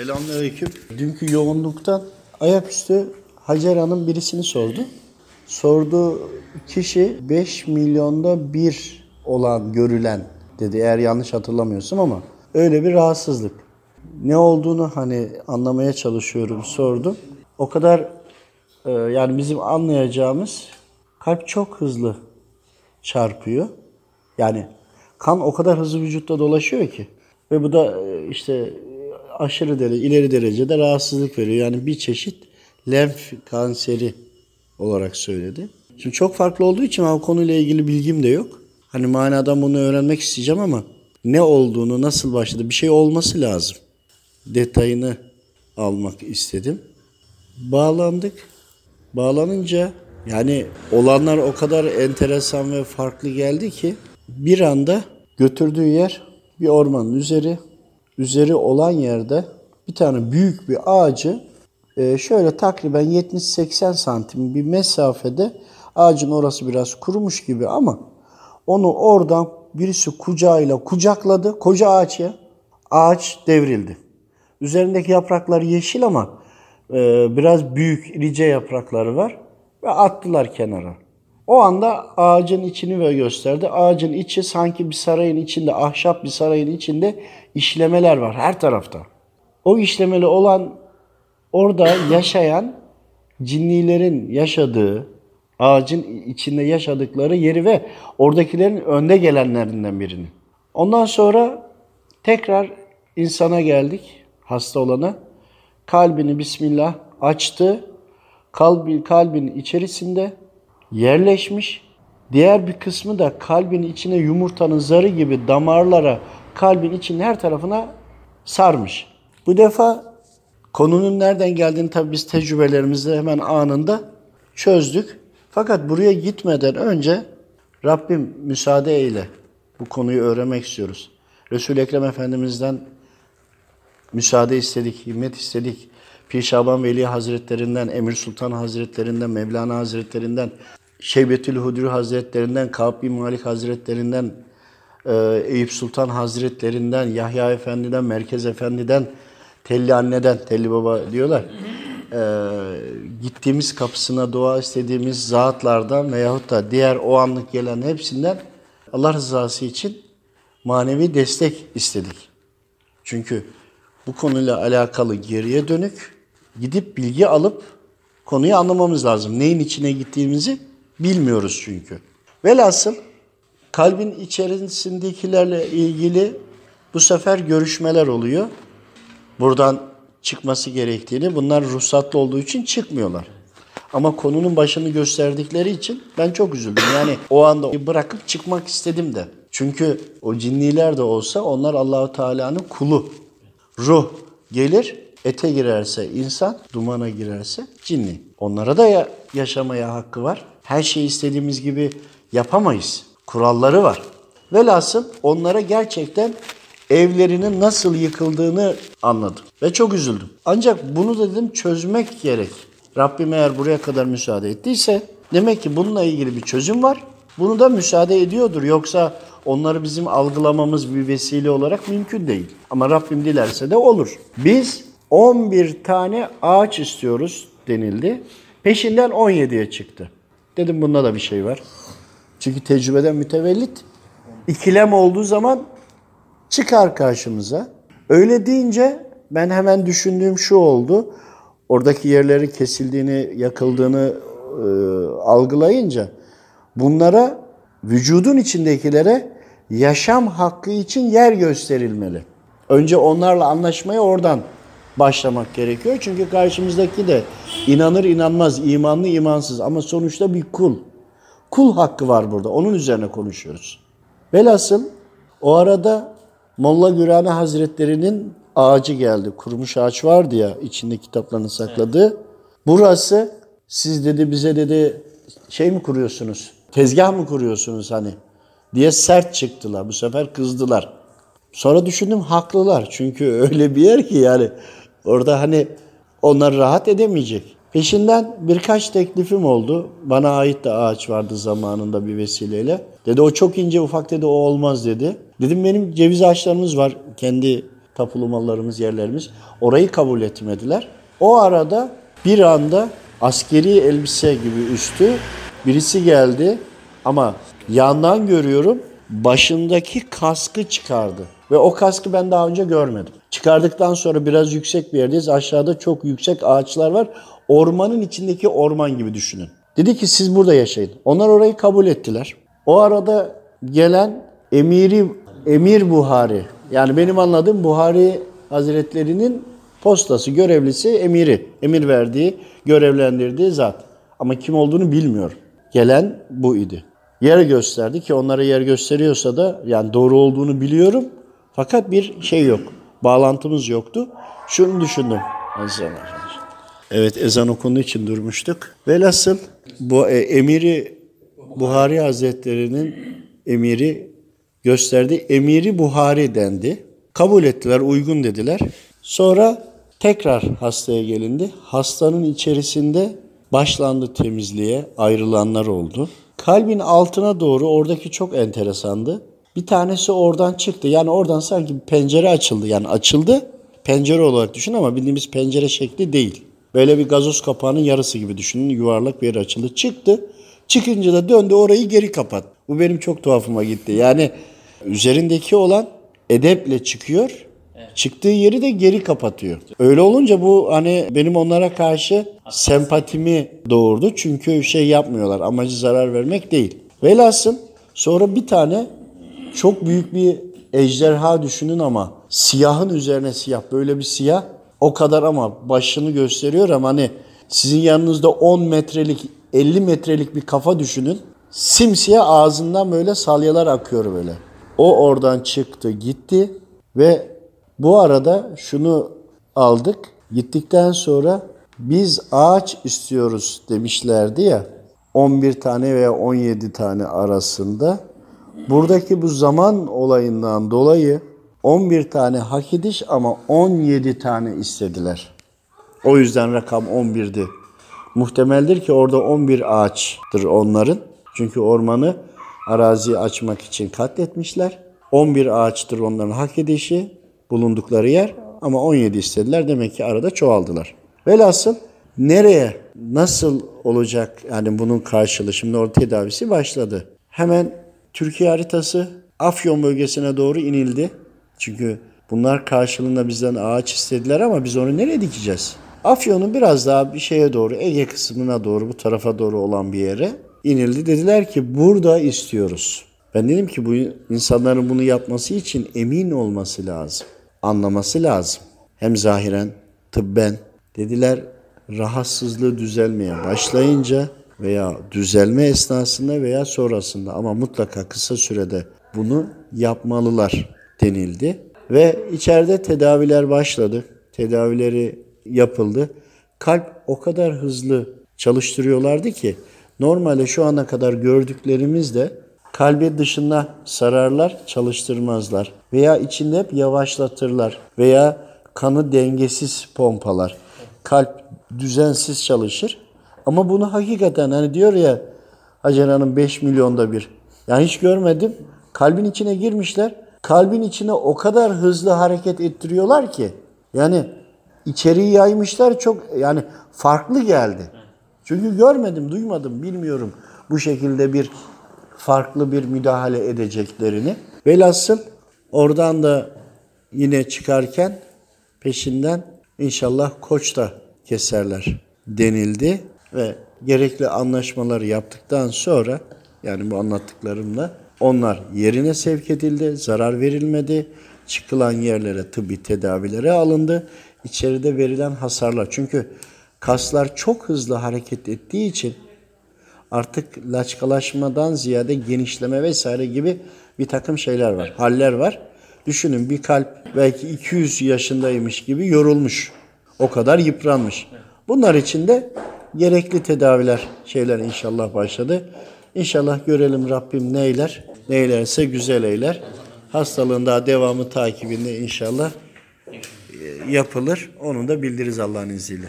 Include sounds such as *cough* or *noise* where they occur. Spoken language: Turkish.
Selamünaleyküm. Dünkü yoğunluktan ayaküstü Hacer Hanım birisini sordu. Sorduğu kişi 5 milyonda bir olan, görülen dedi eğer yanlış hatırlamıyorsam ama öyle bir rahatsızlık. Ne olduğunu hani anlamaya çalışıyorum sordum. O kadar e, yani bizim anlayacağımız kalp çok hızlı çarpıyor. Yani kan o kadar hızlı vücutta dolaşıyor ki. Ve bu da e, işte aşırı derece, ileri derecede rahatsızlık veriyor. Yani bir çeşit lenf kanseri olarak söyledi. Şimdi çok farklı olduğu için o konuyla ilgili bilgim de yok. Hani manadan bunu öğrenmek isteyeceğim ama ne olduğunu, nasıl başladı bir şey olması lazım. Detayını almak istedim. Bağlandık. Bağlanınca yani olanlar o kadar enteresan ve farklı geldi ki bir anda götürdüğü yer bir ormanın üzeri. Üzeri olan yerde bir tane büyük bir ağacı e, şöyle takriben 70-80 santim bir mesafede ağacın orası biraz kurumuş gibi ama onu oradan birisi kucağıyla kucakladı. Koca ağaç ya. Ağaç devrildi. Üzerindeki yapraklar yeşil ama e, biraz büyük irice yaprakları var ve attılar kenara. O anda ağacın içini ve gösterdi. Ağacın içi sanki bir sarayın içinde, ahşap bir sarayın içinde işlemeler var her tarafta. O işlemeli olan orada yaşayan cinnilerin yaşadığı, ağacın içinde yaşadıkları yeri ve oradakilerin önde gelenlerinden birini. Ondan sonra tekrar insana geldik, hasta olana. Kalbini Bismillah açtı. Kalbi, kalbin içerisinde yerleşmiş. Diğer bir kısmı da kalbin içine yumurtanın zarı gibi damarlara kalbin içinin her tarafına sarmış. Bu defa konunun nereden geldiğini tabii biz tecrübelerimizde hemen anında çözdük. Fakat buraya gitmeden önce Rabbim müsaade eyle. Bu konuyu öğrenmek istiyoruz. Resul-i Ekrem Efendimiz'den müsaade istedik, himmet istedik. Pir Şaban Veli Hazretlerinden, Emir Sultan Hazretlerinden, Mevlana Hazretlerinden, Şeybetül Hudri Hazretlerinden, Ka'b bin Malik Hazretlerinden, e, Eyüp Sultan Hazretlerinden, Yahya Efendi'den, Merkez Efendi'den, Telli Anne'den, Telli Baba diyorlar. E, gittiğimiz kapısına dua istediğimiz zatlardan veyahut da diğer o anlık gelen hepsinden Allah rızası için manevi destek istedik. Çünkü bu konuyla alakalı geriye dönük gidip bilgi alıp konuyu anlamamız lazım. Neyin içine gittiğimizi bilmiyoruz çünkü. Velhasıl kalbin içerisindekilerle ilgili bu sefer görüşmeler oluyor. Buradan çıkması gerektiğini, bunlar ruhsatlı olduğu için çıkmıyorlar. Ama konunun başını gösterdikleri için ben çok üzüldüm. Yani o anda bırakıp çıkmak istedim de. Çünkü o cinniler de olsa onlar Allahu Teala'nın kulu. Ruh gelir, ete girerse insan, dumana girerse cinni. Onlara da ya yaşamaya hakkı var. Her şeyi istediğimiz gibi yapamayız. Kuralları var. Velhasıl onlara gerçekten evlerinin nasıl yıkıldığını anladım. Ve çok üzüldüm. Ancak bunu dedim çözmek gerek. Rabbim eğer buraya kadar müsaade ettiyse demek ki bununla ilgili bir çözüm var. Bunu da müsaade ediyordur. Yoksa onları bizim algılamamız bir vesile olarak mümkün değil. Ama Rabbim dilerse de olur. Biz 11 tane ağaç istiyoruz denildi. Peşinden 17'ye çıktı. Dedim bunda da bir şey var. Çünkü tecrübeden mütevellit. ikilem olduğu zaman çıkar karşımıza. Öyle deyince ben hemen düşündüğüm şu oldu. Oradaki yerlerin kesildiğini, yakıldığını e, algılayınca bunlara vücudun içindekilere yaşam hakkı için yer gösterilmeli. Önce onlarla anlaşmaya oradan başlamak gerekiyor. Çünkü karşımızdaki de inanır inanmaz, imanlı imansız ama sonuçta bir kul. Kul hakkı var burada. Onun üzerine konuşuyoruz. Velhasıl o arada Molla Gürane Hazretleri'nin ağacı geldi. Kurumuş ağaç vardı ya içinde kitaplarını sakladığı. Evet. Burası siz dedi bize dedi şey mi kuruyorsunuz? Tezgah mı kuruyorsunuz hani? Diye sert çıktılar. Bu sefer kızdılar. Sonra düşündüm haklılar. Çünkü *laughs* öyle bir yer ki yani orada hani onlar rahat edemeyecek. Peşinden birkaç teklifim oldu. Bana ait de ağaç vardı zamanında bir vesileyle. Dedi o çok ince ufak dedi o olmaz dedi. Dedim benim ceviz ağaçlarımız var kendi tapulu mallarımız, yerlerimiz. Orayı kabul etmediler. O arada bir anda askeri elbise gibi üstü birisi geldi ama yandan görüyorum başındaki kaskı çıkardı. Ve o kaskı ben daha önce görmedim. Çıkardıktan sonra biraz yüksek bir yerdeyiz. Aşağıda çok yüksek ağaçlar var. Ormanın içindeki orman gibi düşünün. Dedi ki siz burada yaşayın. Onlar orayı kabul ettiler. O arada gelen emiri Emir Buhari yani benim anladığım Buhari Hazretlerinin postası, görevlisi emiri. Emir verdiği, görevlendirdiği zat. Ama kim olduğunu bilmiyorum. Gelen bu idi. Yer gösterdi ki onlara yer gösteriyorsa da yani doğru olduğunu biliyorum. Fakat bir şey yok. Bağlantımız yoktu. Şunu düşündüm. Evet ezan okunduğu için durmuştuk. Velhasıl bu e, emiri Buhari Hazretleri'nin emiri gösterdi. Emiri Buhari dendi. Kabul ettiler, uygun dediler. Sonra tekrar hastaya gelindi. Hastanın içerisinde başlandı temizliğe, ayrılanlar oldu. Kalbin altına doğru oradaki çok enteresandı. Bir tanesi oradan çıktı. Yani oradan sanki bir pencere açıldı. Yani açıldı. Pencere olarak düşün ama bildiğimiz pencere şekli değil. Böyle bir gazoz kapağının yarısı gibi düşünün. Yuvarlak bir yer açıldı. Çıktı. Çıkınca da döndü orayı geri kapat. Bu benim çok tuhafıma gitti. Yani üzerindeki olan edeple çıkıyor. Çıktığı yeri de geri kapatıyor. Öyle olunca bu hani benim onlara karşı sempatimi doğurdu. Çünkü şey yapmıyorlar. Amacı zarar vermek değil. Velhasıl sonra bir tane çok büyük bir ejderha düşünün ama siyahın üzerine siyah böyle bir siyah o kadar ama başını gösteriyor ama hani sizin yanınızda 10 metrelik 50 metrelik bir kafa düşünün. Simsiyah ağzından böyle salyalar akıyor böyle. O oradan çıktı gitti ve bu arada şunu aldık. Gittikten sonra biz ağaç istiyoruz demişlerdi ya 11 tane veya 17 tane arasında. Buradaki bu zaman olayından dolayı 11 tane hak ediş ama 17 tane istediler. O yüzden rakam 11'di. Muhtemeldir ki orada 11 ağaçtır onların. Çünkü ormanı arazi açmak için katletmişler. 11 ağaçtır onların hak edişi bulundukları yer ama 17 istediler. Demek ki arada çoğaldılar. Velhasıl nereye, nasıl olacak yani bunun karşılığı şimdi orada tedavisi başladı. Hemen Türkiye haritası Afyon bölgesine doğru inildi. Çünkü bunlar karşılığında bizden ağaç istediler ama biz onu nereye dikeceğiz? Afyon'un biraz daha bir şeye doğru, Ege kısmına doğru, bu tarafa doğru olan bir yere inildi. Dediler ki burada istiyoruz. Ben dedim ki bu insanların bunu yapması için emin olması lazım. Anlaması lazım. Hem zahiren, tıbben. Dediler rahatsızlığı düzelmeye başlayınca veya düzelme esnasında veya sonrasında ama mutlaka kısa sürede bunu yapmalılar denildi. Ve içeride tedaviler başladı. Tedavileri yapıldı. Kalp o kadar hızlı çalıştırıyorlardı ki normalde şu ana kadar gördüklerimizde kalbi dışına sararlar, çalıştırmazlar. Veya içinde hep yavaşlatırlar. Veya kanı dengesiz pompalar. Kalp düzensiz çalışır. Ama bunu hakikaten hani diyor ya Hacer Hanım 5 milyonda bir. Yani hiç görmedim. Kalbin içine girmişler. Kalbin içine o kadar hızlı hareket ettiriyorlar ki. Yani içeriği yaymışlar çok yani farklı geldi. Çünkü görmedim, duymadım, bilmiyorum bu şekilde bir farklı bir müdahale edeceklerini. Velhasıl oradan da yine çıkarken peşinden inşallah koçta keserler denildi ve gerekli anlaşmaları yaptıktan sonra yani bu anlattıklarımla onlar yerine sevk edildi, zarar verilmedi, çıkılan yerlere tıbbi tedavilere alındı. İçeride verilen hasarlar çünkü kaslar çok hızlı hareket ettiği için artık laçkalaşmadan ziyade genişleme vesaire gibi bir takım şeyler var, haller var. Düşünün bir kalp belki 200 yaşındaymış gibi yorulmuş. O kadar yıpranmış. Bunlar için de gerekli tedaviler şeyler inşallah başladı. İnşallah görelim Rabbim neyler, neylerse güzel eyler. Hastalığın daha devamı takibinde inşallah e, yapılır. Onu da bildiririz Allah'ın izniyle.